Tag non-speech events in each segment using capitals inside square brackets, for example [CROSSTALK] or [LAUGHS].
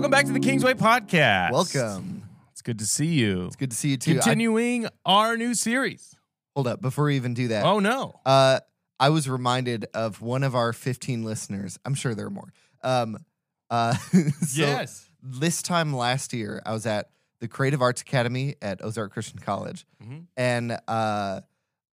Welcome back to the Kingsway Podcast. Welcome. It's good to see you. It's good to see you too. I- Continuing our new series. hold up before we even do that. Oh no. Uh, I was reminded of one of our 15 listeners. I'm sure there are more. Um, uh, [LAUGHS] so yes. This time last year, I was at the Creative Arts Academy at Ozark Christian College, Mhm. and uh,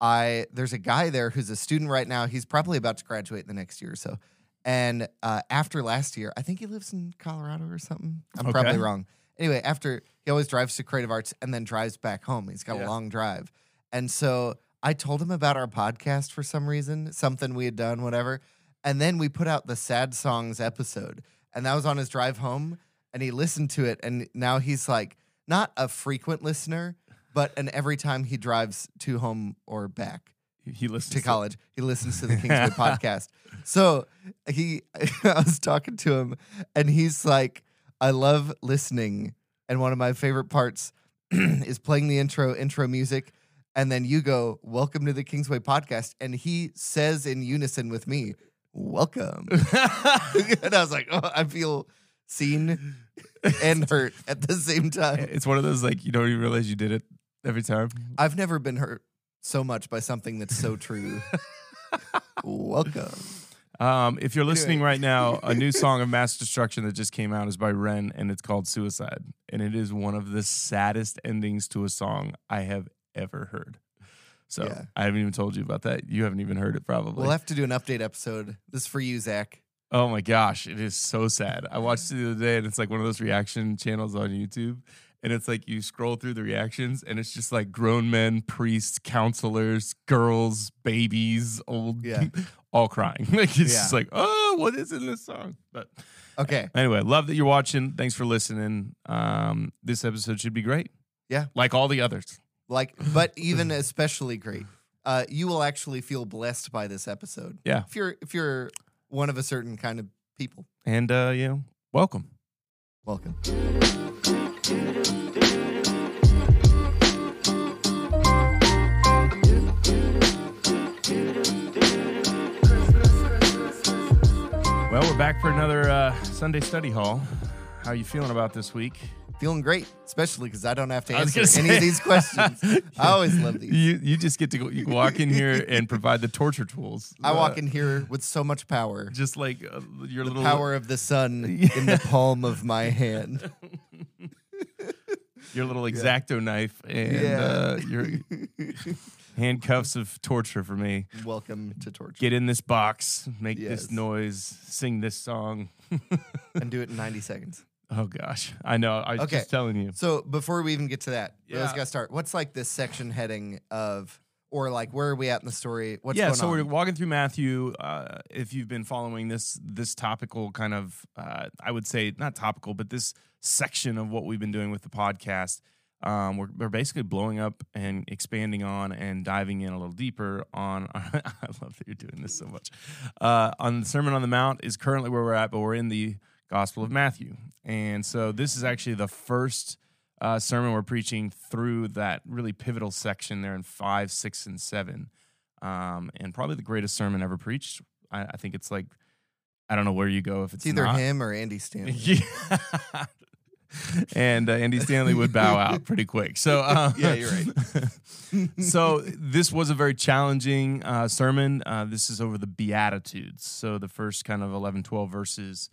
I there's a guy there who's a student right now. He's probably about to graduate the next year or so. And uh, after last year, I think he lives in Colorado or something. I'm Okay. probably wrong. Anyway, after he always drives to Creative Arts and then drives back home. He's got Yeah. a long drive, and so I told him about our podcast for some reason, something we had done, whatever. And then we put out the sad songs episode, and that was on his drive home. And he listened to it, and now he's like not a frequent listener, but an every time he drives to home or back He listens to college, he listens to the Kingsway [LAUGHS] podcast. So he, [LAUGHS] I was talking to him, and he's like, "I love listening, and one of my favorite parts [CLEARS THROAT] is playing the intro intro music." And then you go, "Welcome to the Kingsway podcast," and he says in unison with me, "Welcome." [LAUGHS] and I was like, "Oh, I feel seen and hurt at the same time." It's one of those like you don't even realize you did it every time. I've never been hurt so much by something that's so true. Welcome. Um, if you're listening Anyway. right now, [LAUGHS] a new song of mass destruction that just came out is by Ren, and it's called "Suicide," and it is one of the saddest endings to a song I have ever heard. So Yeah. I haven't even told you about that. You haven't even heard it, probably. We'll have to do an update episode. This is for you, Zach. Oh my gosh, it is so sad. I watched it the other day and it's like one of those reaction channels on YouTube. And it's like you scroll through the reactions and it's just like grown men, priests, counselors, girls, babies, old, Yeah. all crying. [LAUGHS] Like it's just like, oh, what is in this song? But Okay. anyway, love that you're watching. Thanks for listening. Um, this episode should be great. Yeah. Like all the others. Like, but even [LAUGHS] especially great. Uh, you will actually feel blessed by this episode. Yeah. If you're if you're one of a certain kind of people. And uh, you know, welcome. Welcome. Well, we're back for another uh, Sunday study hall. How are you feeling about this week? Feeling great, especially because I don't have to answer any of these questions. [LAUGHS] I always love these. You you just get to go, you walk in here [LAUGHS] and provide the torture tools. I walk Uh, in here with so much power. just like uh, your The little power of the sun [LAUGHS] in the palm of my hand. Your little exacto knife and Yeah. uh, your [LAUGHS] handcuffs of torture for me. Welcome to torture. Get in this box, make Yes. this noise, sing this song. [LAUGHS] and do it in 90 seconds. Oh gosh, I know. I was Okay. just telling you. So before we even get to that, Yeah. got to start. What's like this section heading of, or like where are we at in the story? What's yeah, so on? we're walking through Matthew. Uh, if you've been following this this topical kind of, uh, I would say not topical, but this section of what we've been doing with the podcast, um, we're, we're basically blowing up and expanding on and diving in a little deeper on. [LAUGHS] I love that you're doing this so much. Uh, on the Sermon on the Mount is currently where we're at, but we're in the Gospel of Matthew, and so this is actually the first uh, sermon we're preaching through that really pivotal section there in five, six, and seven um, and probably the greatest sermon ever preached. I, I think it's like I don't know where you go if it's it's either not. him or Andy Stanley. [LAUGHS] Yeah. and uh, Andy Stanley would bow out [LAUGHS] pretty quick. So uh, Yeah, you're right. [LAUGHS] so this was a very challenging uh, sermon. Uh, this is over the Beatitudes. So the first kind of 11, 12 verses.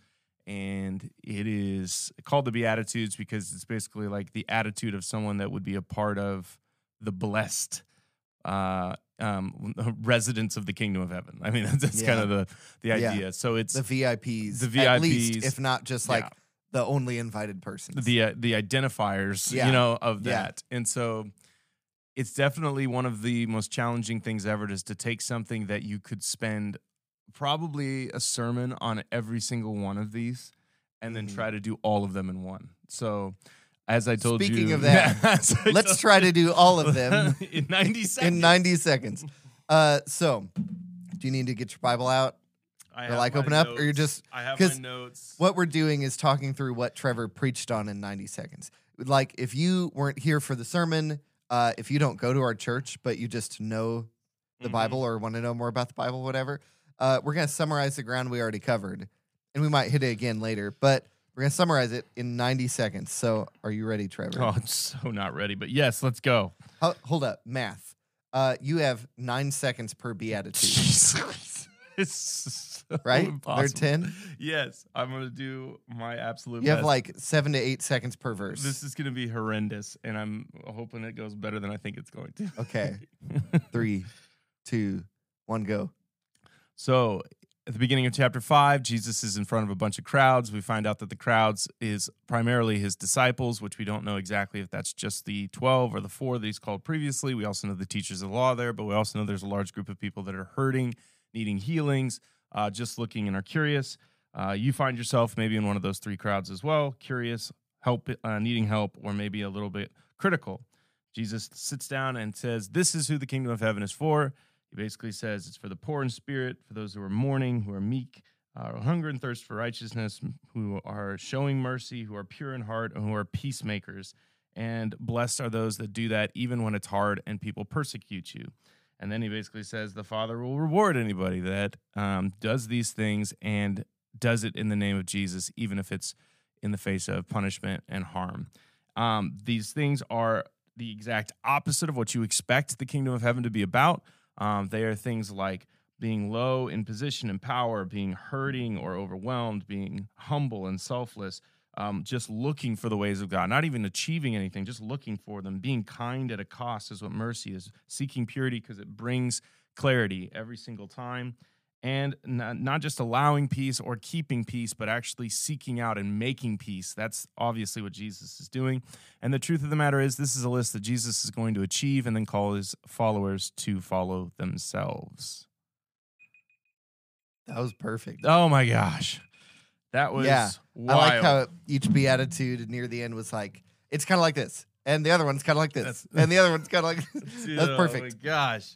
And it is called the Beatitudes because it's basically like the attitude of someone that would be a part of the blessed uh, um, [LAUGHS] residents of the kingdom of heaven. I mean, [LAUGHS] that's, that's kind of the, the Yeah. idea. So it's the VIPs, The at least, VIPs. if not just like Yeah. the only invited persons. the uh, the identifiers Yeah. you know of Yeah. that and so it's definitely one of the most challenging things ever is to take something that you could spend probably a sermon on every single one of these and then try to do all of them in one so as i told you Speaking of [LAUGHS] that, I Let's [LAUGHS] try to do all of them [LAUGHS] in 90 seconds in 90 seconds. Uh, so, do you need to get your Bible out? I or, have like, open up, or you're just- i have my notes What we're doing is talking through what Trevor preached on in 90 seconds. Like, if you weren't here for the sermon, uh, if you don't go to our church, but you just know the Mhm. Bible or want to know more about the Bible, whatever, uh, we're going to summarize the ground we already covered. And we might hit it again later, but we're We're gonna summarize it in 90 seconds. So, are you ready, Trevor? Oh, I'm so not ready, but yes, let's go. Ho- hold up, math. Uh, you have nine seconds per beatitude, [LAUGHS] it's so right? impossible. They're ten. Yes, I'm gonna do my absolute. You have like seven to eight seconds per verse. This is gonna be horrendous, and I'm hoping it goes better than I think it's going to. Okay. [LAUGHS] Three, two, one, go. So at the beginning of chapter five, Jesus is in front of a bunch of crowds. We find out that the crowds is primarily his disciples, which we don't know exactly if that's just the 12 or the four that he's called previously. We also know the teachers of the law there, but we also know there's a large group of people that are hurting, needing healings, uh, just looking and are curious. Uh, you find yourself maybe in one of those three crowds as well, curious, help, uh, needing help, or maybe a little bit critical. Jesus sits down and says, This is who the kingdom of heaven is for. He basically says it's for the poor in spirit, for those who are mourning, who are meek, uh, who hunger and thirst for righteousness, who are showing mercy, who are pure in heart, and who are peacemakers. And blessed are those that do that, even when it's hard and people persecute you. And then he basically says the Father will reward anybody that um, does these things and does it in the name of Jesus, even if it's in the face of punishment and harm. Um, these things are the exact opposite of what you expect the kingdom of heaven to be about. Um, they are things like being low in position and power, being hurting or overwhelmed, being humble and selfless, um, just looking for the ways of God, not even achieving anything, just looking for them. Being kind at a cost is what mercy is. Seeking purity because it brings clarity every single time. And not, not just allowing peace or keeping peace, but actually seeking out and making peace. That's obviously what Jesus is doing. And the truth of the matter is, this is a list that Jesus is going to achieve and then call his followers to follow themselves. That was perfect. Oh my gosh. That was Yeah. wild. I like how each beatitude near the end was like, it's kind of like this, and the other one's kind of like this, That's- and the other one's kind of like [LAUGHS] [LAUGHS] Dude, That's Oh perfect. my gosh.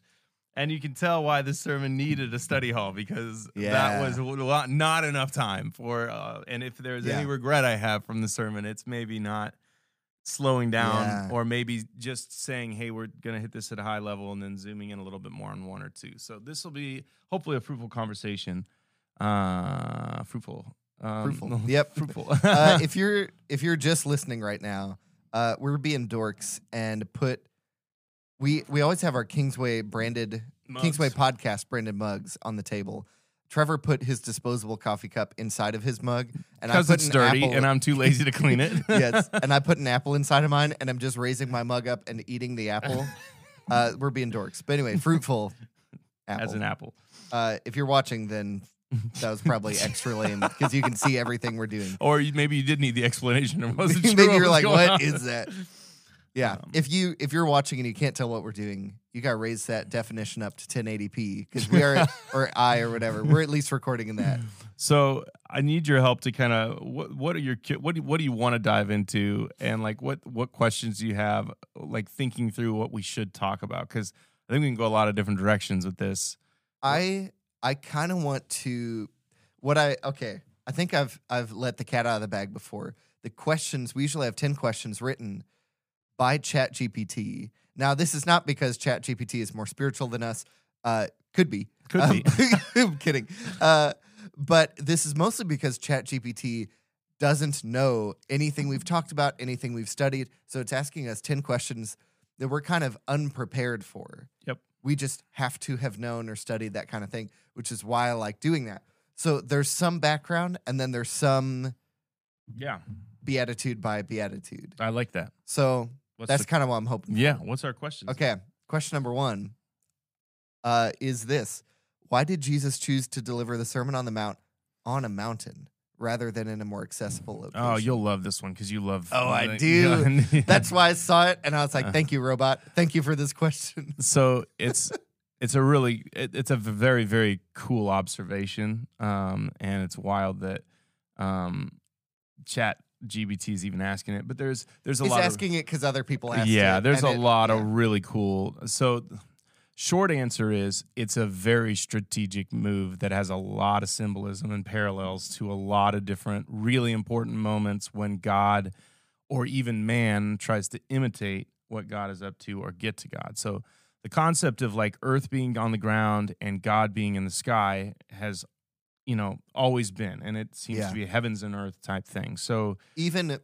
And you can tell why this sermon needed a study hall because Yeah. that was lot, not enough time for. Uh, and if there's any regret I have from the sermon, it's maybe not slowing down Yeah. or maybe just saying, hey, we're going to hit this at a high level and then zooming in a little bit more on one or two. So this will be hopefully a fruitful conversation. Uh, fruitful. Um, Fruitful. [LAUGHS] Yep. fruitful. uh, [LAUGHS] if you're if you're just listening right now, uh, we're being dorks and put we we always have our Kingsway branded Kingsway podcast branded mugs on the table. Trevor put his disposable coffee cup inside of his mug, and I because put it's an dirty apple, and I'm too lazy to clean it. [LAUGHS] yes, [LAUGHS] and I put an apple inside of mine, and I'm just raising my mug up and eating the apple. [LAUGHS] Uh, we're being dorks, but anyway, fruitful apple. as an apple. uh, if you're watching, then that was probably extra lame because you can see everything we're doing. Or you, maybe you did need the explanation. It wasn't Maybe sure what you're was like, what on." is that? Yeah. Um, if you if you're watching and you can't tell what we're doing, you gotta raise that definition up to 1080p because we are [LAUGHS] or I or whatever. We're at least recording in that. So I need your help to kind of what what are your what do, what do you want to dive into and like what what questions do you have like thinking through what we should talk about because I think we can go a lot of different directions with this. I I kind of want to what I okay. I think I've I've let the cat out of the bag before. The questions we usually have 10 questions written by ChatGPT. Now this is not because ChatGPT is more spiritual than us. Uh could be. Could Um, be. [LAUGHS] I'm kidding. Uh but this is mostly because ChatGPT doesn't know anything we've talked about, anything we've studied. So it's asking us 10 questions that we're kind of unprepared for. Yep. We just have to have known or studied that kind of thing, which is why I like doing that. So there's some background and then there's some Yeah, beatitude by beatitude. I like that. So What's that's the- kind of what I'm hoping. yeah. What's our question? Okay. Question number one uh, is this Why did Jesus choose to deliver the Sermon on the Mount on a mountain rather than in a more accessible location? Oh, you'll love this one because you love. Oh, I do. [LAUGHS] [LAUGHS] That's why I saw it and I was like, thank you, robot. Thank you for this question. [LAUGHS] so it's it's a really it, it's a very very cool observation um and it's wild that um chat GPT is even asking it but there's there's a He's lot asking it because other people of asked yeah it, there's a it- lot yeah. of really cool so short answer is it's a very strategic move that has a lot of symbolism and parallels to a lot of different really important moments when god or even man tries to imitate what God is up to or get to God. So the concept of like earth being on the ground and God being in the sky has you know always been, and it seems Yeah. to be a heavens and earth type thing. So even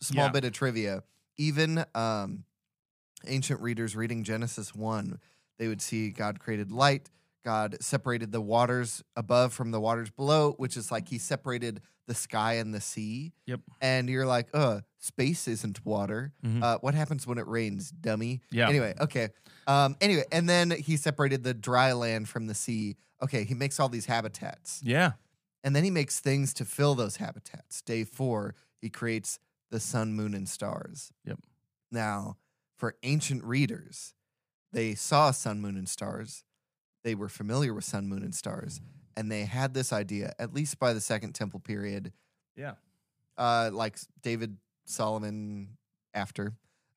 small Yeah. bit of trivia even um ancient readers reading genesis 1 they would see god created light god separated the waters above from the waters below which is like he separated the sky and the sea Yep. and you're like uh space isn't water Mhm. uh what happens when it rains dummy yeah, Anyway, okay. Um, anyway, and then he separated the dry land from the sea. Okay, he makes all these habitats. yeah, And then he makes things to fill those habitats. Day four, he creates the sun, moon, and stars. Yep. Now, for ancient readers, they saw sun, moon, and stars. They were familiar with sun, moon, and stars. And they had this idea, at least by the Second Temple period, yeah. uh, like David Solomon after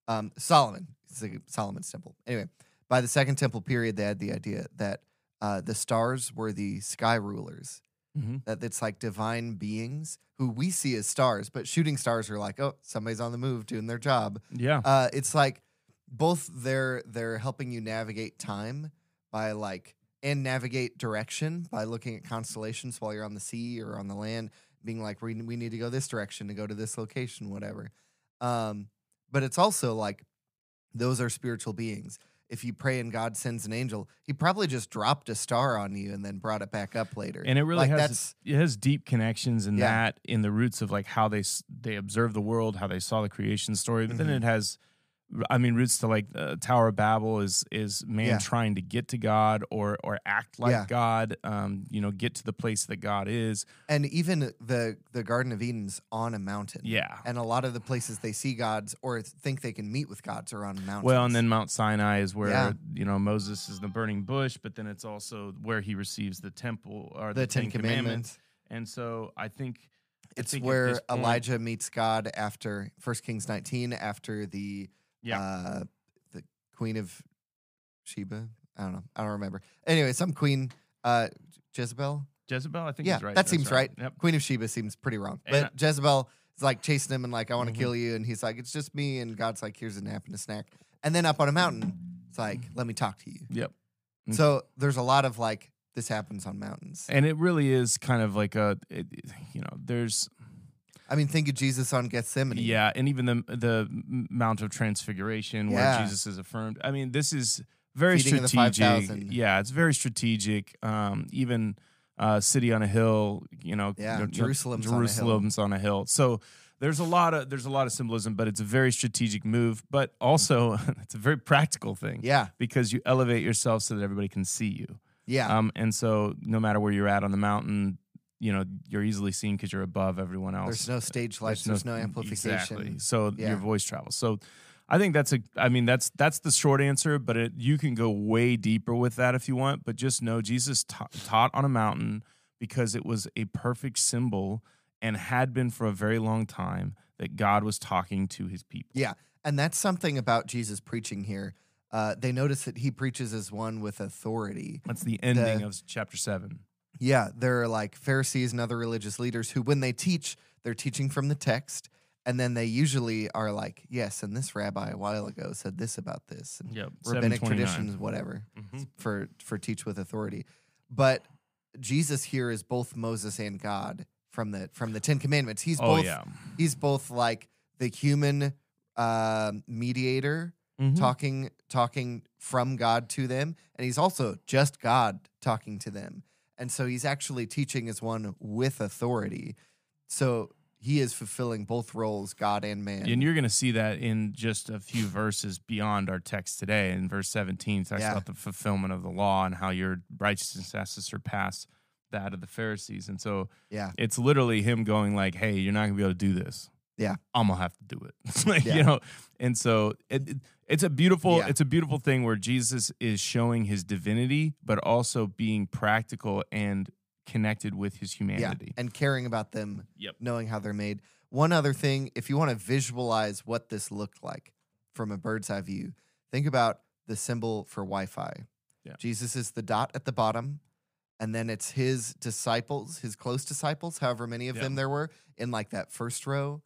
um, Solomon, it's like Solomon's temple. Anyway, by the Second Temple period, they had the idea that uh, the stars were the sky rulers. hmm That it's like divine beings who we see as stars, but shooting stars are like, oh, somebody's on the move doing their job. Yeah. Uh, it's like both they're they're helping you navigate time by like and navigate direction by looking at constellations while you're on the sea or on the land, being like we we need to go this direction to go to this location, whatever. Um, but it's also like those are spiritual beings. If you pray and God sends an angel, he probably just dropped a star on you and then brought it back up later. and it really like has that's it has deep connections in Yeah. that in the roots of like how they they observe the world how they saw the creation story but then Mhm. it has i mean roots to like uh, tower of babel is is man Yeah. trying to get to god or or act like Yeah. god um you know get to the place that god is and even the the Garden of Eden's on a mountain. yeah And a lot of the places they see gods or think they can meet with gods are on mountains. well and then mount sinai is where Yeah. you know moses is the burning bush but then it's also where he receives the temple or the, the Ten Commandments. and so i think I It's think where Elijah meets God after First Kings 19, after the Yeah. uh, the Queen of Sheba. I don't know. I don't remember. Anyway, some queen, uh, Jezebel. jezebel i think Yeah, right that seems right. yep Queen of Sheba seems pretty wrong, but Jezebel is like chasing him and like I want to Mhm. kill you, and he's like it's just me, and God's like here's a nap and a snack, and then up on a mountain, it's like let me talk to you. yep Mm. So there's a lot of like this happens on mountains. and it really is kind of like a it, you know there's I mean, think of Jesus on Gethsemane. yeah and even the the mount of transfiguration where jesus is affirmed. I mean this is very Feeding strategic. yeah it's very strategic. Um even uh city on a hill you know Yeah, you know, Jerusalem's on a hill. on a hill. So there's a lot of there's a lot of symbolism but it's a very strategic move but also [LAUGHS] it's a very practical thing yeah, because you elevate yourself so that everybody can see you. Yeah. Um, and so no matter where you're at on the mountain, you know, you're easily seen because you're above everyone else. there's no stage lights. There's no, amplification. Exactly. So Yeah. your voice travels. So I think that's a I mean that's that's the short answer, but it, you can go way deeper with that if you want, but just know Jesus ta- taught on a mountain because it was a perfect symbol and had been for a very long time that God was talking to his people. Yeah, and that's something about Jesus preaching here. Uh, they notice that he preaches as one with authority. That's the ending The- of chapter 7. Yeah, there are like Pharisees and other religious leaders who, when they teach, they're teaching from the text, and then they usually are like, "Yes, and this rabbi a while ago said this about this." And Yep. rabbinic traditions, whatever, Mhm. for for teach with authority. But Jesus here is both Moses and God from the from the Ten Commandments. He's Oh both yeah. he's both like the human um mediator Mhm. talking talking from God to them, and he's also just God talking to them. And so he's actually teaching as one with authority. So he is fulfilling both roles, God and man. And you're going to see that in just a few verses beyond our text today. In verse 17, it talks Yeah. about the fulfillment of the law and how your righteousness has to surpass that of the Pharisees. And so yeah. it's literally him going like, "Hey, you're not going to be able to do this. Yeah. I'm gonna have to do it." [LAUGHS] like Yeah. you know. And so it, it- it's a beautiful Yeah. it's a beautiful thing where Jesus is showing his divinity, but also being practical and connected with his Yeah. humanity. And caring about them, Yep. knowing how they're made. One other thing, if you want to visualize what this looked like from a bird's eye view, think about the symbol for Wi Fi. Yeah. Jesus is the dot at the bottom, and then it's his disciples, his close disciples, however many of Yeah. them there were, in like that first row.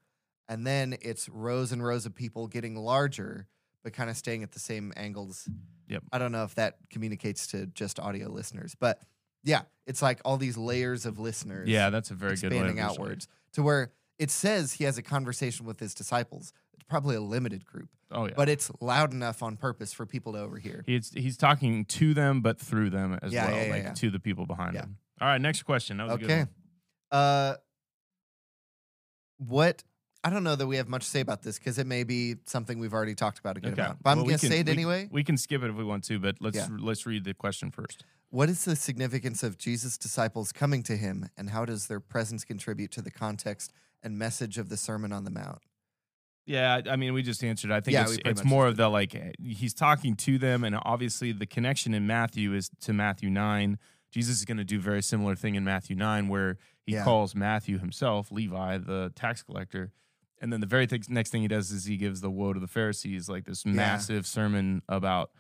And then it's rows and rows of people getting larger, but kind of staying at the same angles. Yep. I don't know if that communicates to just audio listeners, but Yeah, it's like all these layers of listeners. Yeah, that's a very good expanding outwards to where it says he has a conversation with his disciples. It's probably a limited group, Oh yeah. but it's loud enough on purpose for people to overhear. He's he's talking to them, but through them as Yeah, well, yeah, yeah, like to the people behind him. All right, next question. That was a good Okay. one. Uh, what? I don't know that we have much to say about this because it may be something we've already talked about a good Okay. amount. But I'm we going to say it we- anyway. We can skip it if we want to, but let's Yeah. let's read the question first. What is the significance of Jesus' disciples coming to him, and how does their presence contribute to the context and message of the Sermon on the Mount? Yeah, I mean, we just answered. I think Yeah, it's, it's more of the like he's talking to them, and obviously the connection in Matthew is to Matthew nine. Jesus is going to do a very similar thing in Matthew nine, where he Yeah. calls Matthew himself Levi, the tax collector, and then the very th- next thing he does is he gives the woe to the Pharisees, like this massive sermon about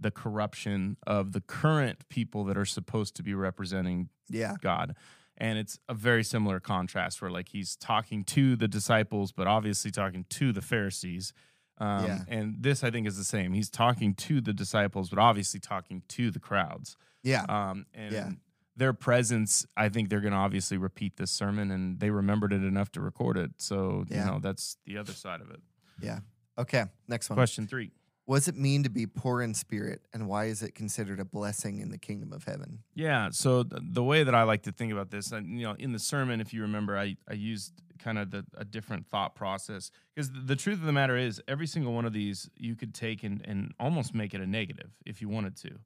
the corruption of the current people that are supposed to be representing Yeah, God. And it's a very similar contrast where like he's talking to the disciples, but obviously talking to the Pharisees. Um, Yeah. And this, I think, is the same. He's talking to the disciples, but obviously talking to the crowds. yeah, Um, and Yeah. Their presence, I think they're going to obviously repeat this sermon, and they remembered it enough to record it. So, Yeah. you know, that's the other side of it. yeah. Okay, next one. Question three. What does it mean to be poor in spirit, and why is it considered a blessing in the kingdom of heaven? Yeah. So th- the way that I like to think about this, and you know, in the sermon, if you remember, I I used kind of the, a different thought process because the, the truth of the matter is, every single one of these you could take and and almost make it a negative if you wanted to,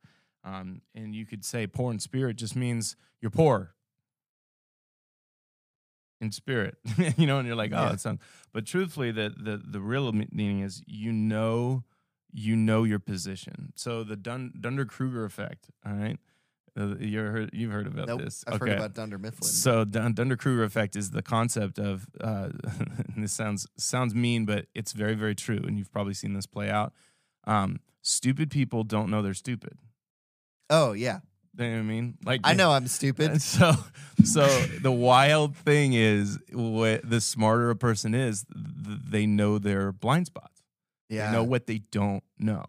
um, and you could say poor in spirit just means you're poor in spirit, [LAUGHS] you know, and you're like, oh, Yeah. it sounds. But truthfully, the the the real meaning is you know you know your position. So the Dun- Dunder Kruger effect, all right. Uh, you heard, you've heard about Nope, this. I've heard about Dunder Mifflin. So Dun- Dunder Kruger effect is the concept of. Uh, [LAUGHS] and this sounds sounds mean, but it's very very true, and you've probably seen this play out. Um, stupid people don't know they're stupid. Oh yeah, You know what I mean? Like I know I'm stupid. [LAUGHS] so, so the wild thing is, what the smarter a person is, th- they know their blind spots. Yeah, They know what they don't know.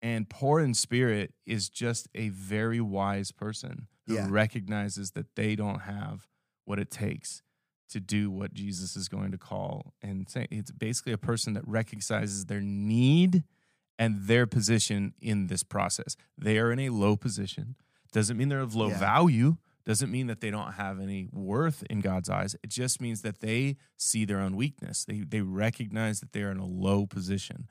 And poor in spirit is just a very wise person who Yeah. recognizes that they don't have what it takes to do what Jesus is going to call and say. It's basically a person that recognizes their need and their position in this process. They are in a low position. Doesn't mean they're of low Yeah. value. Doesn't mean that they don't have any worth in God's eyes. It just means that they see their own weakness. They they recognize that they are in a low position.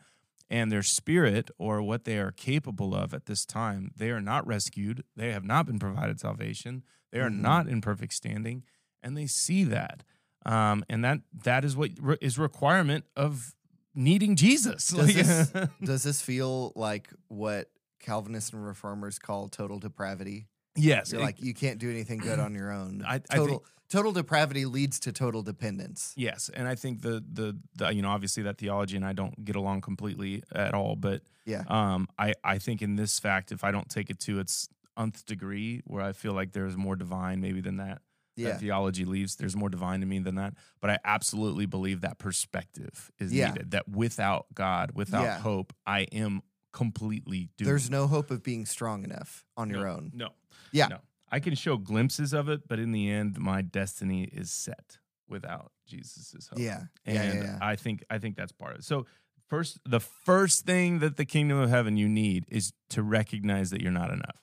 And their spirit or what they are capable of at this time, they are not rescued. They have not been provided salvation. They are Mhm. not in perfect standing, and they see that. Um, and that that is what re- is requirement of needing Jesus. [LAUGHS] Does this, [LAUGHS] does this feel like what Calvinists and Reformers call total depravity? yes, You're it- like you can't do anything good on your own. [CLEARS THROAT] I- I total think- total depravity leads to total dependence. Yes, and I think the, the the you know obviously that theology and I don't get along completely at all, but Yeah. um, I I think in this fact, if I don't take it to its nth degree, where I feel like there's more divine maybe than that, Yeah. that theology leaves, there's more divine to me than that. But I absolutely believe that perspective is Yeah. needed. That without God, without Yeah. hope, I am completely doomed. There's no hope of being strong enough on your own. No. Yeah. No. I can show glimpses of it, but in the end, my destiny is set without Jesus' hope. Yeah. And Yeah. Yeah. yeah. I think I think that's part of it. So first the first thing that the kingdom of heaven you need is to recognize that you're not enough.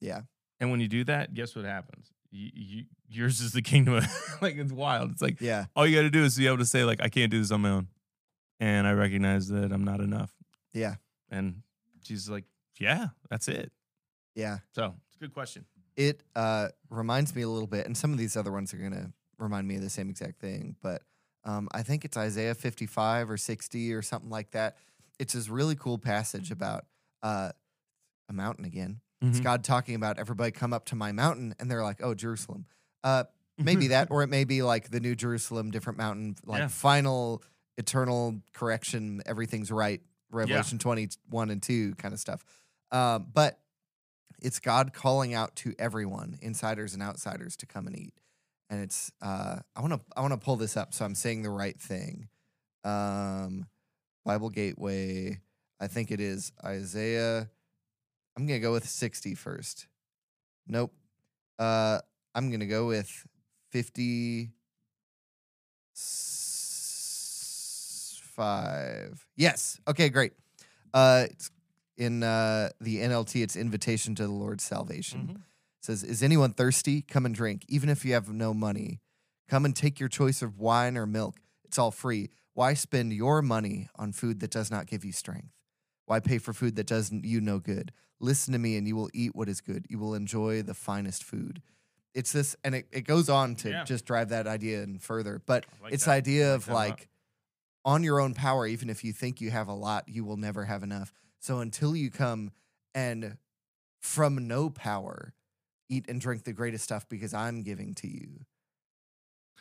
Yeah. And when you do that, guess what happens? You, you, yours is the kingdom of [LAUGHS] like it's wild. It's like yeah. all you got to do is be able to say like I can't do this on my own. And I recognize that I'm not enough. Yeah. And she's like, "Yeah, that's it." Yeah. So, it's a good question. It uh, reminds me a little bit, and some of these other ones are going to remind me of the same exact thing, but um, I think it's Isaiah 55 or 60 or something like that. It's this really cool passage about uh, a mountain again. It's Mhm. God talking about everybody come up to my mountain, and they're like, oh, Jerusalem. Uh, maybe [LAUGHS] that, or it may be like the New Jerusalem, different mountain, like Yeah. final eternal correction, everything's right, Revelation 21 and 2 kind of stuff. Um, but it's God calling out to everyone, insiders and outsiders, to come and eat. And it's uh, I want to I want to pull this up so I'm saying the right thing. Um, Bible Gateway, I think it is Isaiah. I'm gonna go with 60 first. Nope. Uh, I'm gonna go with fifty-five. Yes. Okay. Great. Uh, it's in uh, the NLT, it's invitation to the Lord's salvation. Mm-hmm. It says, "Is anyone thirsty? Come and drink. Even if you have no money, come and take your choice of wine or milk. It's all free. Why spend your money on food that does not give you strength? Why pay for food that doesn't you no good? Listen to me, and you will eat what is good. You will enjoy the finest food." It's this, and it, it goes on to Yeah. just drive that idea in further. But like it's that. the idea like of like on your own power, even if you think you have a lot, you will never have enough. So until you come and from no power, eat and drink the greatest stuff because I'm giving to you,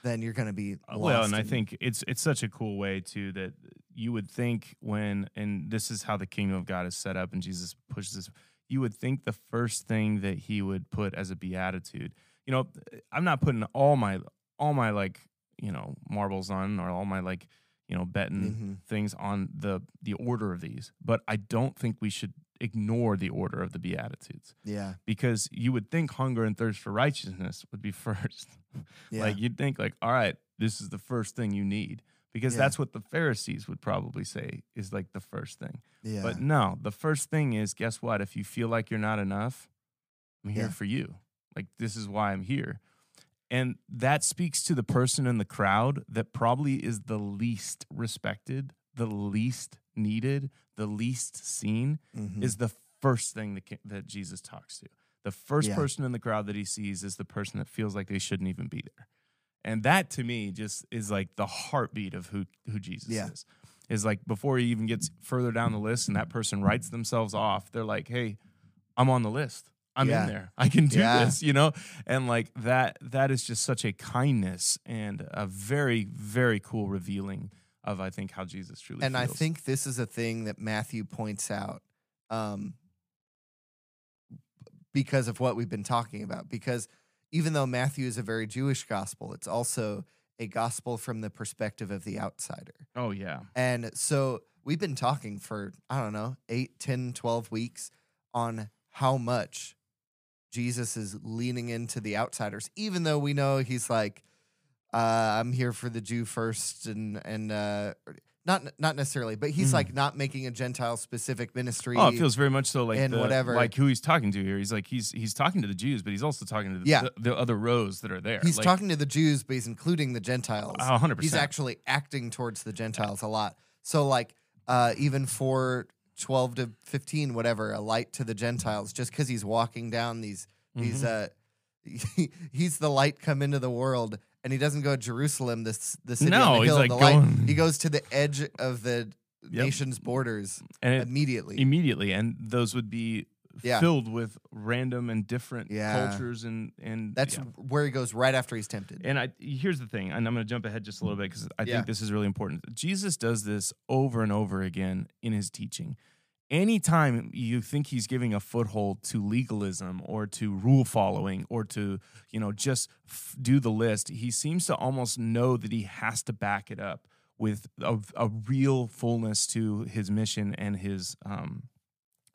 then you're going to be Uh, well, and lost I think it's it's such a cool way too that you would think when and this is how the kingdom of God is set up, and Jesus pushes this. You would think the first thing that he would put as a beatitude. You know, I'm not putting all my all my like you know marbles on or all my like you know betting Mhm. things on the the order of these, but I don't think we should ignore the order of the beatitudes yeah, because you would think hunger and thirst for righteousness would be [LAUGHS] first. yeah, Like you'd think like, all right, this is the first thing you need because Yeah. that's what the Pharisees would probably say is like the first thing. yeah, But no, the first thing is guess what? If you feel like you're not enough, I'm here Yeah. for you. Like this is why I'm here. And that speaks to the person in the crowd that probably is the least respected, the least needed, the least seen Mhm. is the first thing that, that Jesus talks to. The first Yeah. person in the crowd that he sees is the person that feels like they shouldn't even be there. And that to me just is like the heartbeat of who who Jesus Yeah. is. Is like before he even gets further down the list and that person writes themselves off, they're like, "Hey, I'm on the list. I'm Yeah. in there. I can do Yeah. this," you know? And like that that is just such a kindness and a very very cool revealing of I think how Jesus truly and I think this is a thing that Matthew points out um, because of what we've been talking about. Because even though Matthew is a very Jewish gospel, it's also a gospel from the perspective of the outsider. Oh yeah. And so we've been talking for, I don't know, 8, 10, 12 weeks on how much Jesus is leaning into the outsiders, even though we know he's like, uh, I'm here for the Jew first and, and, uh, not not necessarily, but he's Mhm. like not making a Gentile specific ministry. Oh, it feels very much so like and the, whatever. like who he's talking to here. He's like he's he's talking to the Jews, but he's also talking to the, Yeah. the, the other rows that are there. he's like, talking to the Jews, but he's including the Gentiles. a hundred he's actually acting towards the Gentiles a lot. So like uh, even for twelve to fifteen, whatever, a light to the Gentiles, just because he's walking down these these Mhm. uh, [LAUGHS] he's the light come into the world, and he doesn't go to Jerusalem, this the city No, on the he's hill, like the light. going- He goes to the edge of the Yep. nation's borders and it, immediately. immediately, and those would be Yeah. filled with random and different Yeah. cultures and and That's yeah. where he goes right after he's tempted. And I here's the thing, and I'm going to jump ahead just a little bit because I Yeah. think this is really important. Jesus does this over and over again in his teaching. Anytime you think he's giving a foothold to legalism or to rule following or to you know just f- do the list, he seems to almost know that he has to back it up with a, a real fullness to his mission and his um,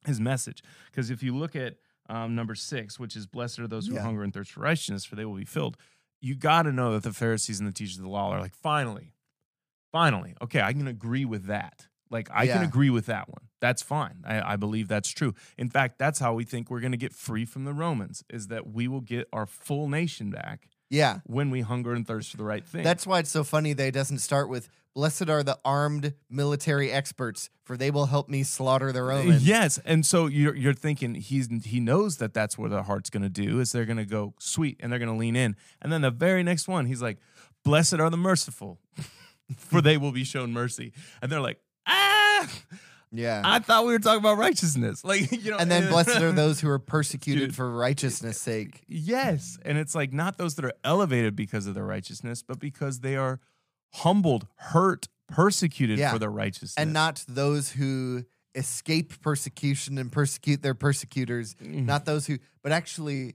his message. Because if you look at um, number six, which is blessed are those who Yeah. hunger and thirst for righteousness, for they will be filled. You got to know that the Pharisees and the teachers of the law are like, finally, finally, okay, I can agree with that. Like, I can agree with that one. That's fine. I, I believe that's true. In fact, that's how we think we're going to get free from the Romans, is that we will get our full nation back yeah. when we hunger and thirst for the right thing. That's why it's so funny that it doesn't start with "Blessed are the armed military experts, for they will help me slaughter the Romans." Yes, and so you're you're thinking he's he knows that that's where the heart's going to do is they're going to go sweet and they're going to lean in, and then the very next one he's like, "Blessed are the merciful, [LAUGHS] for they will be shown mercy," and they're like, "Ah, yeah. I thought we were talking about righteousness," like [LAUGHS] you know, and then blessed are [LAUGHS] those who are persecuted Dude. for righteousness' sake. Yes, and it's like not those that are elevated because of their righteousness, but because they are humbled, hurt, persecuted Yeah. for their righteousness, and not those who escape persecution and persecute their persecutors, Mhm. not those who, but actually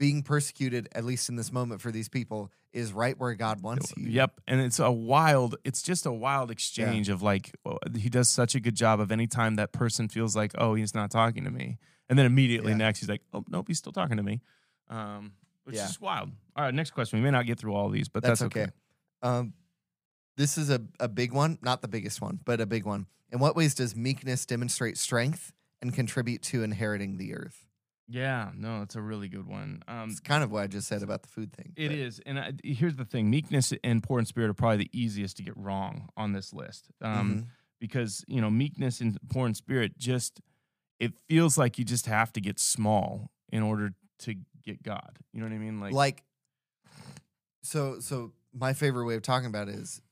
being persecuted, at least in this moment for these people, is right where God wants you. Yep, and it's a wild. It's just a wild exchange of like uh, he does such a good job of anytime that person feels like oh he's not talking to me, and then immediately Yeah. next he's like oh nope he's still talking to me, um, which Yeah. is wild. All right, next question. We may not get through all these, but That's, that's, okay. Um, this is a, a big one, not the biggest one, but a big one. In what ways does meekness demonstrate strength and contribute to inheriting the earth? Yeah, no, it's a really good one. Um, It's kind of what I just said about the food thing. It but- is, and I, here's the thing: meekness and poor in spirit are probably the easiest to get wrong on this list, um, Mhm. because you know meekness and poor in spirit just it feels like you just have to get small in order to get God. You know what I mean? Like, like so so my favorite way of talking about it is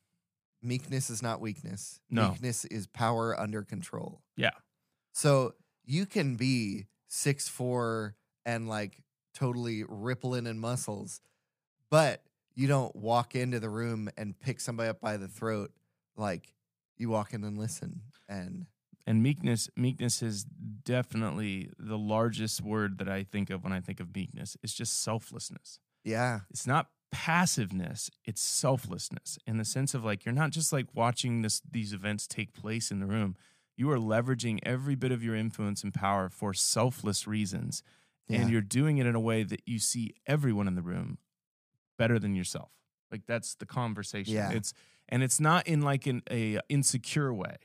meekness is not weakness No. meekness is power under control Yeah. so you can be six four and like totally rippling in muscles but you don't walk into the room and pick somebody up by the throat like you walk in and listen and and meekness meekness is definitely the largest word that I think of when I think of meekness. It's just selflessness. yeah it's not passiveness it's selflessness in the sense of like you're not just like watching this these events take place in the room you are leveraging every bit of your influence and power for selfless reasons Yeah. and you're doing it in a way that you see everyone in the room better than yourself like that's the conversation Yeah. it's and it's not in like an a insecure way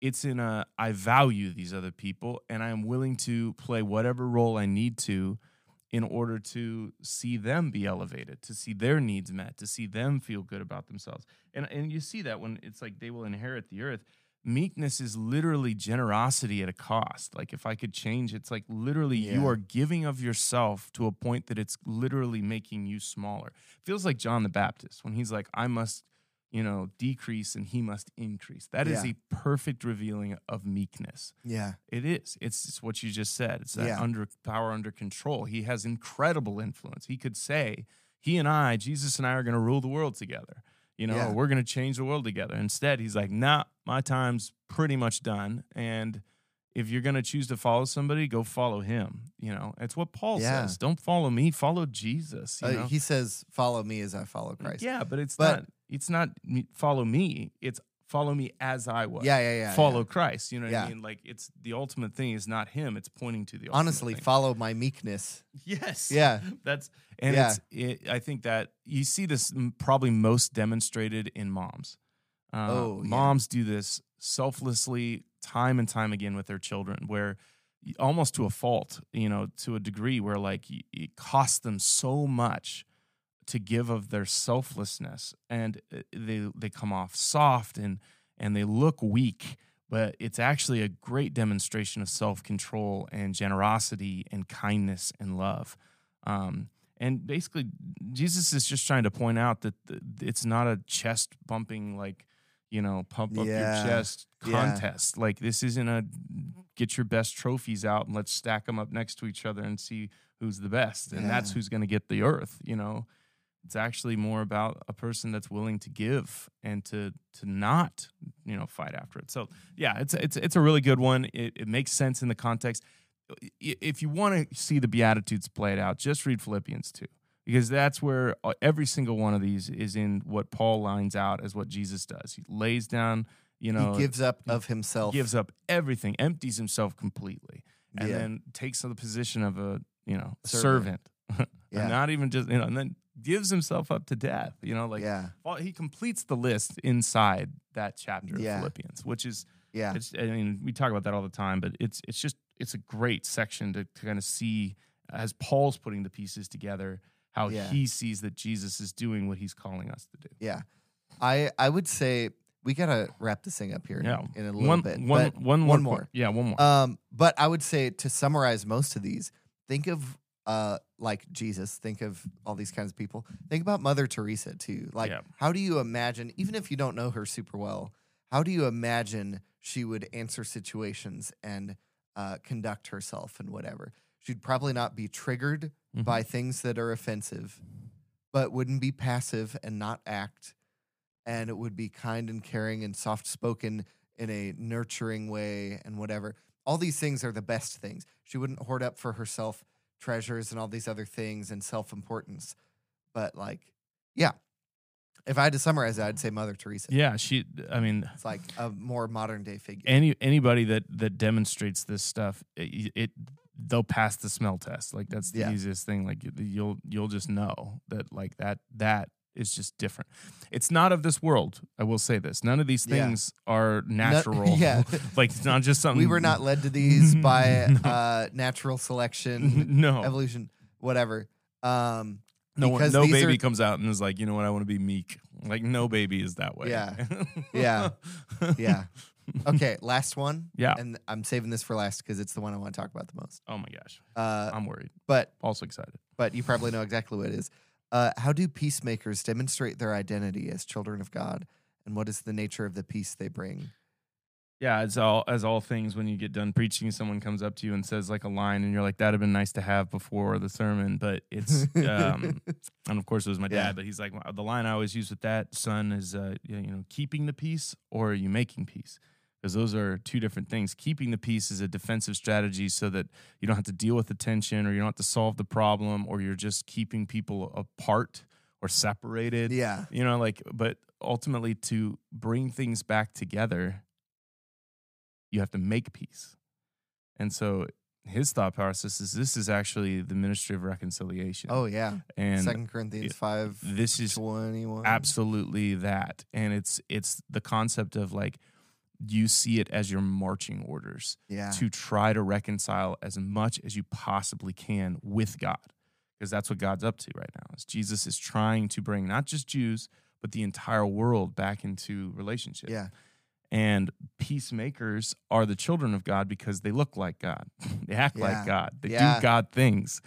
it's in a i value these other people and i am willing to play whatever role i need to in order to see them be elevated, to see their needs met, to see them feel good about themselves. And and you see that when it's like they will inherit the earth. Meekness is literally generosity at a cost. Like if I could change, it's like literally you are giving of yourself to a point that it's literally making you smaller. Feels like John the Baptist when he's like, I must, you know, decrease and he must increase. That is Yeah. a perfect revealing of meekness. yeah It is. It's just what you just said. It's that Yeah. under power under control. He has incredible influence. He could say, "He and I, Jesus and I, are going to rule the world together." You know, Yeah. we're going to change the world together. Instead, he's like, "Nah, my time's pretty much done." And if you're going to choose to follow somebody, go follow him. You know, it's what Paul Yeah. says. Don't follow me, follow Jesus. You Uh, know? he says follow me as i follow christ Yeah, but it's But- not. It's not me, follow me. It's follow me as I was. yeah yeah yeah follow yeah. Christ. You know what Yeah. I mean? Like it's the ultimate thing is not him. It's pointing to the ultimate honestly thing. follow my meekness yes. yeah [LAUGHS] That's and Yeah. it's. It, I think that you see this probably most demonstrated in moms. Uh, Oh, yeah. moms do this selflessly time and time again with their children, where almost to a fault, you know, to a degree where like it costs them so much to give of their selflessness, and uh, they they come off soft and and they look weak. But it's actually a great demonstration of self control and generosity and kindness and love. Um, and basically, Jesus is just trying to point out that th- it's not a chest bumping, like, you know, pump up Yeah. your chest Yeah. contest. Like, this isn't a get your best trophies out and let's stack them up next to each other and see who's the best. And that's who's going to get the earth, you know? It's actually more about a person that's willing to give and to to not, you know, fight after it. So yeah, it's it's it's a really good one. It, it makes sense in the context. If you want to see the Beatitudes played out, just read Philippians 2 because that's where uh, every single one of these is in what Paul lines out as what Jesus does. He lays down, you know, he gives up of himself He gives up everything, empties himself completely, and Yeah. then takes the position of a you know Servant. servant, [LAUGHS] Yeah. and not even just you know, and then gives himself up to death. You know, like yeah well, he completes the list inside that chapter of Philippians, which is yeah it's. I mean, we talk about that all the time, but it's it's just it's a great section to, to kind of see as Paul's putting the pieces together how Yeah. he sees that Jesus is doing what he's calling us to do. Yeah. I I would say we gotta wrap this thing up here in, Yeah, in a little one, bit. one, one, one more, more. Yeah, one more. um, but I would say to summarize most of these, think of uh like Jesus, think of all these kinds of people. Think about Mother Teresa too. Like Yeah. how do you imagine, even if you don't know her super well, how do you imagine she would answer situations and uh, conduct herself and whatever? She'd probably not be triggered Mhm. by things that are offensive, but wouldn't be passive and not act. And it would be kind and caring and soft spoken in a nurturing way and whatever. All these things are the best things. She wouldn't hoard up for herself treasures and all these other things and self importance. But like, yeah. If I had to summarize it, I'd say Mother Teresa. yeah, she. I mean, It's like a more modern day figure. any anybody that that demonstrates this stuff, it, it they'll pass the smell test. Like that's the Yeah. easiest thing. Like you- you'll you'll just know that like that that is just different. It's not of this world. I will say this. None of these Yeah. things are natural. [LAUGHS] yeah. [LAUGHS] like it's not just something we were not led to these [LAUGHS] by uh, natural selection, no, evolution, whatever. Um, no one, no baby are- comes out and is like, you know what, I want to be meek. Like no baby is that way. Yeah. Yeah. yeah. Okay, last one. Yeah. And I'm saving this for last because it's the one I want to talk about the most. Oh my gosh, Uh, I'm worried. but Also excited. but you probably know exactly what it is. Uh, how do peacemakers demonstrate their identity as children of God, and what is the nature of the peace they bring? Yeah, as all as all things, when you get done preaching, someone comes up to you and says like a line, and you're like, "That'd have been nice to have before the sermon," but it's, um, [LAUGHS] and of course it was my dad, Yeah. but he's like, "Well, the line I always use with that son is, uh, you know, keeping the peace or are you making peace? Because those are two different things. Keeping the peace is a defensive strategy so that you don't have to deal with the tension or you don't have to solve the problem or you're just keeping people apart or separated yeah, you know like but ultimately to bring things back together you have to make peace and so his thought process is this is actually the ministry of reconciliation oh yeah. and Second Corinthians five this is twenty one. absolutely that and it's it's the concept of like you see it as your marching orders Yeah, to try to reconcile as much as you possibly can with God. Because that's what God's up to right now. Is Jesus is trying to bring not just Jews, but the entire world back into relationship. yeah, And peacemakers are the children of God because they look like God. [LAUGHS] they act Yeah. like God. They Yeah. do God things.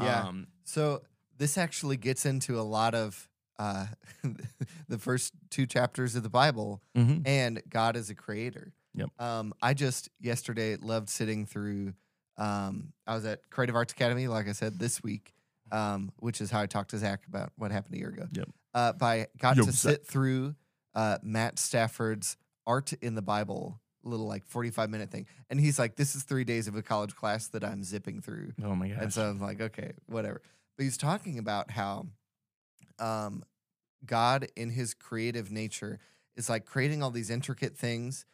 Yeah. Um, So this actually gets into a lot of uh, [LAUGHS] the first two chapters of the Bible, mhm. and God is a creator. Yep. Um, I just yesterday loved sitting through. Um, I was at Creative Arts Academy, like I said this week, um, which is how I talked to Zach about what happened a year ago. Yep. Uh, but I got Yo, to Zach. sit through uh, Matt Stafford's Art in the Bible little like 45 minute thing and he's like this is three days of a college class that i'm zipping through Oh my god and so I'm like, okay, whatever. But he's talking about how um, God, in his creative nature, is like creating all these intricate things.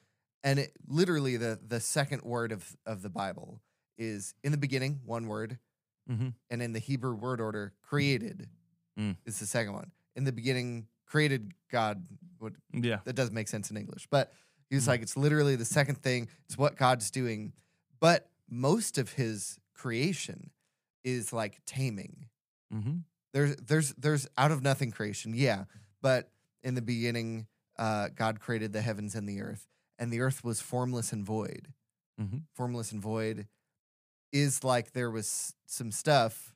And it, literally, the the second word of of the Bible is in the beginning, one word, Mhm. and in the Hebrew word order, created Mm. is the second one. In the beginning, created God. What yeah. that doesn't make sense in English. But he was Mhm. like, it's literally the second thing. It's what God's doing. But most of his creation is like taming. hmm There's there's there's out of nothing creation, yeah. But in the beginning, uh, God created the heavens and the earth, and the earth was formless and void. hmm Formless and void is like there was some stuff,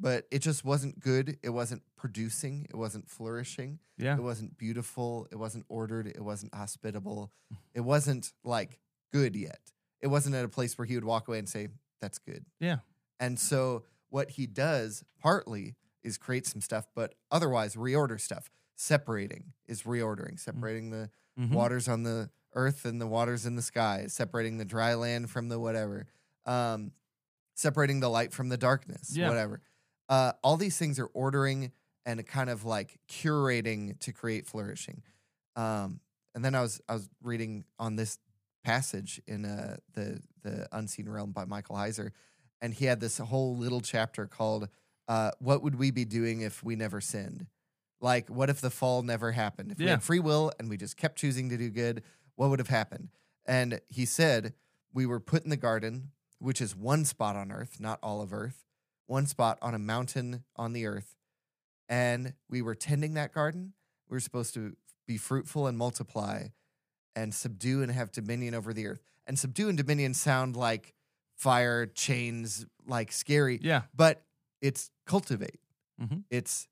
but it just wasn't good. It wasn't producing. It wasn't flourishing. Yeah. It wasn't beautiful. It wasn't ordered. It wasn't hospitable. It wasn't like good yet. It wasn't at a place where he would walk away and say, that's good. Yeah. And so what he does partly is create some stuff, but otherwise reorder stuff. Separating is reordering, separating the Mhm. waters on the earth and the waters in the sky, separating the dry land from the whatever, um, separating the light from the darkness, Yeah. whatever. Uh, all these things are ordering and kind of like curating to create flourishing. Um, and then I was I was reading on this passage in uh, the the Unseen Realm by Michael Heiser, and he had this whole little chapter called uh, "What Would We Be Doing If We Never Sinned?" Like, what if the fall never happened? If we had free will and we just kept choosing to do good, what would have happened? And he said, We were put in the garden, which is one spot on earth, not all of earth, one spot on a mountain on the earth. And we were tending that garden. We were supposed to be fruitful and multiply and subdue and have dominion over the earth. And subdue and dominion sound like fire, chains, like scary Yeah. but it's cultivate. Mhm. It's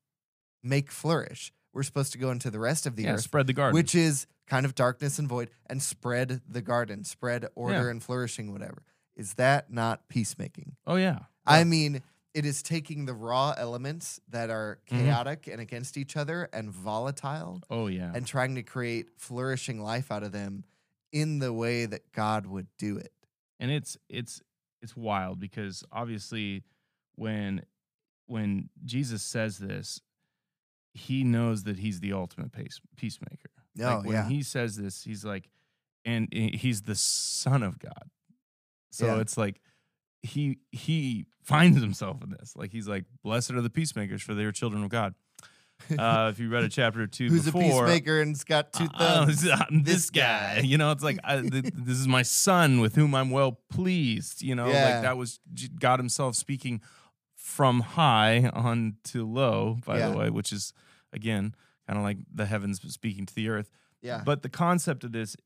make flourish. We're supposed to go into the rest of the Yeah. earth, Spread the garden. which is kind of darkness and void, and spread the garden, spread order Yeah. and flourishing, whatever. Is that not peacemaking? oh yeah. I mean, it is taking the raw elements that are Mhm. chaotic and against each other and volatile Oh yeah. and trying to create flourishing life out of them in the way that God would do it. and it's it's it's wild because obviously when when Jesus says this, he knows that he's the ultimate peace, peacemaker. Oh, like when yeah. he says this, he's like, and he's the son of God. So Yeah. it's like he he finds himself in this. Like he's like, "Blessed are the peacemakers, for they are children of God." Uh, if you read a chapter or two [LAUGHS] Who's before, a peacemaker and's got two uh, thumbs? [LAUGHS] I'm this This guy. guy. You know, it's like I, th- this is my son with whom I'm well pleased. You know, Yeah. like that was God Himself speaking from high on to low. By Yeah. the way, which is again kind of like the heavens speaking to the earth. yeah. But the concept of this,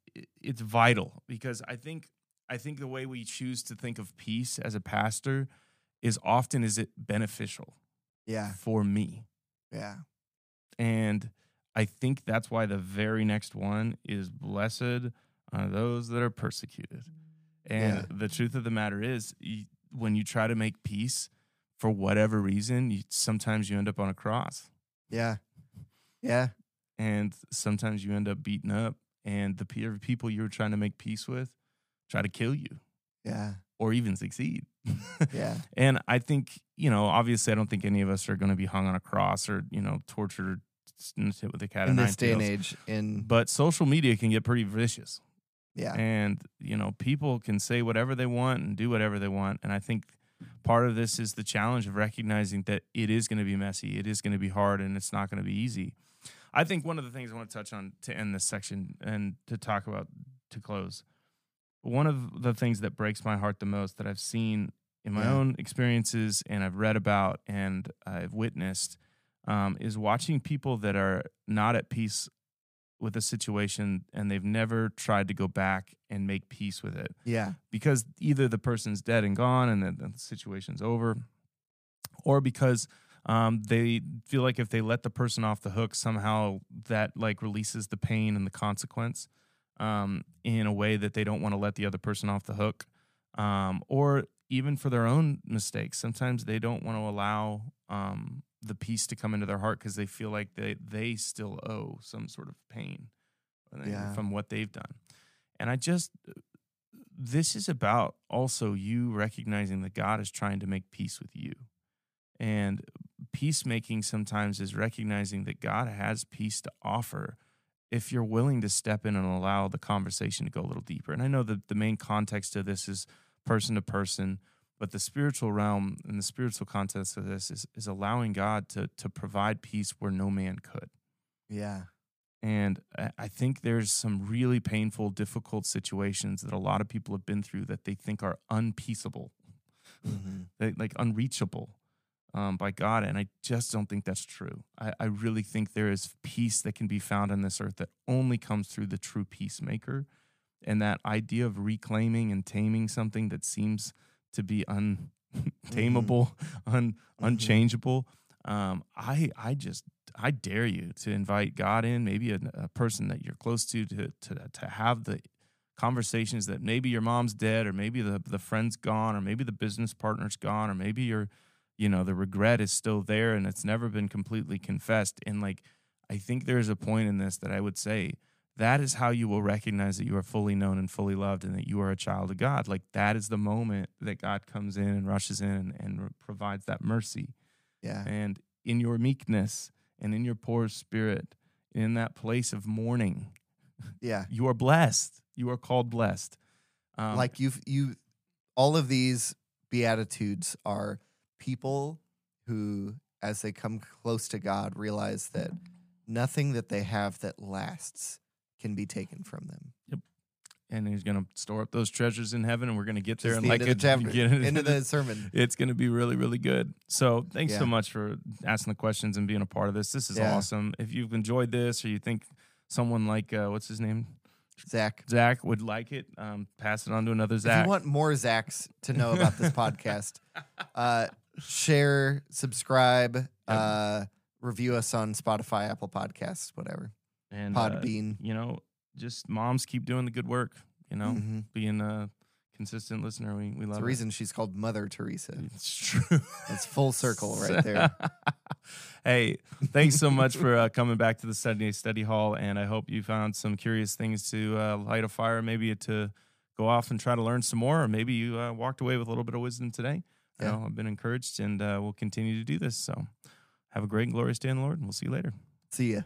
it's vital because I think I think the way we choose to think of peace as a pastor is often is it beneficial yeah. for me. Yeah. And I think that's why the very next one is blessed are those that are persecuted. And Yeah. the truth of the matter is, you, when you try to make peace, for whatever reason, you, sometimes you end up on a cross, Yeah. Yeah. and sometimes you end up beaten up, and the pe- people you were trying to make peace with try to kill you Yeah. or even succeed. [LAUGHS] Yeah. And I think, you know, obviously, I don't think any of us are going to be hung on a cross or, you know, tortured hit with a cat In this day and age, in But social media can get pretty vicious. yeah. And, you know, people can say whatever they want and do whatever they want. And I think part of this is the challenge of recognizing that it is going to be messy, it is going to be hard, and it's not going to be easy. I think one of the things I want to touch on to end this section and to talk about to close, one of the things that breaks my heart the most that I've seen in my Yeah. own experiences and I've read about and I've witnessed um, is watching people that are not at peace with a situation and they've never tried to go back and make peace with it Yeah. because either the person's dead and gone and then the situation's over, or because um, they feel like if they let the person off the hook, somehow that like releases the pain and the consequence um, in a way that they don't want to let the other person off the hook, um, or even for their own mistakes. Sometimes they don't want to allow um, the peace to come into their heart because they feel like they they still owe some sort of pain uh, Yeah. from what they've done. And I just this is about also you recognizing that God is trying to make peace with you. And peacemaking sometimes is recognizing that God has peace to offer if you're willing to step in and allow the conversation to go a little deeper. And I know that the main context of this is person to person, but the spiritual realm and the spiritual context of this is, is allowing God to, to provide peace where no man could. Yeah. And I- think there's some really painful, difficult situations that a lot of people have been through that they think are unpeaceable, Mhm. [LAUGHS] they, like unreachable um, by God. And I just don't think that's true. I, I really think there is peace that can be found on this earth that only comes through the true peacemaker. And that idea of reclaiming and taming something that seems to be untamable, un, unchangeable. Um, I I just I dare you to invite God in, maybe a, a person that you're close to, to to to have the conversations that maybe your mom's dead, or maybe the the friend's gone, or maybe the business partner's gone, or maybe you're you know the regret is still there and it's never been completely confessed. And like I think there's a point in this that I would say that is how you will recognize that you are fully known and fully loved and that you are a child of God. Like that is the moment that God comes in and rushes in and, and provides that mercy Yeah. and in your meekness and in your poor spirit, in that place of mourning, Yeah. you are blessed. You are called blessed. Um, like you've you all of these beatitudes are people who as they come close to god realize that nothing that they have that lasts can be taken from them Yep. and he's going to store up those treasures in heaven, and we're going to get there Just and the like end it. chapter [LAUGHS] get it- into the [LAUGHS] sermon it's going to be really, really good. So thanks Yeah. so much for asking the questions and being a part of this. This is Yeah. awesome. If you've enjoyed this, or you think someone like uh, what's his name, zach Zach, would like it, um, pass it on to another Zach. if you want more zachs to know about this [LAUGHS] podcast uh share subscribe uh review us on spotify apple podcasts whatever and uh, podbean you know, just moms keep doing the good work. You know, Mhm. being a consistent listener, we we love It's the reason she's called Mother Teresa. It's true. It's full circle right [LAUGHS] there. hey, thanks so much for uh, coming back to the Sunday Study Hall, and I hope you found some curious things to uh, light a fire, maybe to go off and try to learn some more, or maybe you uh, walked away with a little bit of wisdom today. You know, I've been encouraged, and uh, we'll continue to do this. So, have a great and glorious day in the Lord, and we'll see you later. See ya.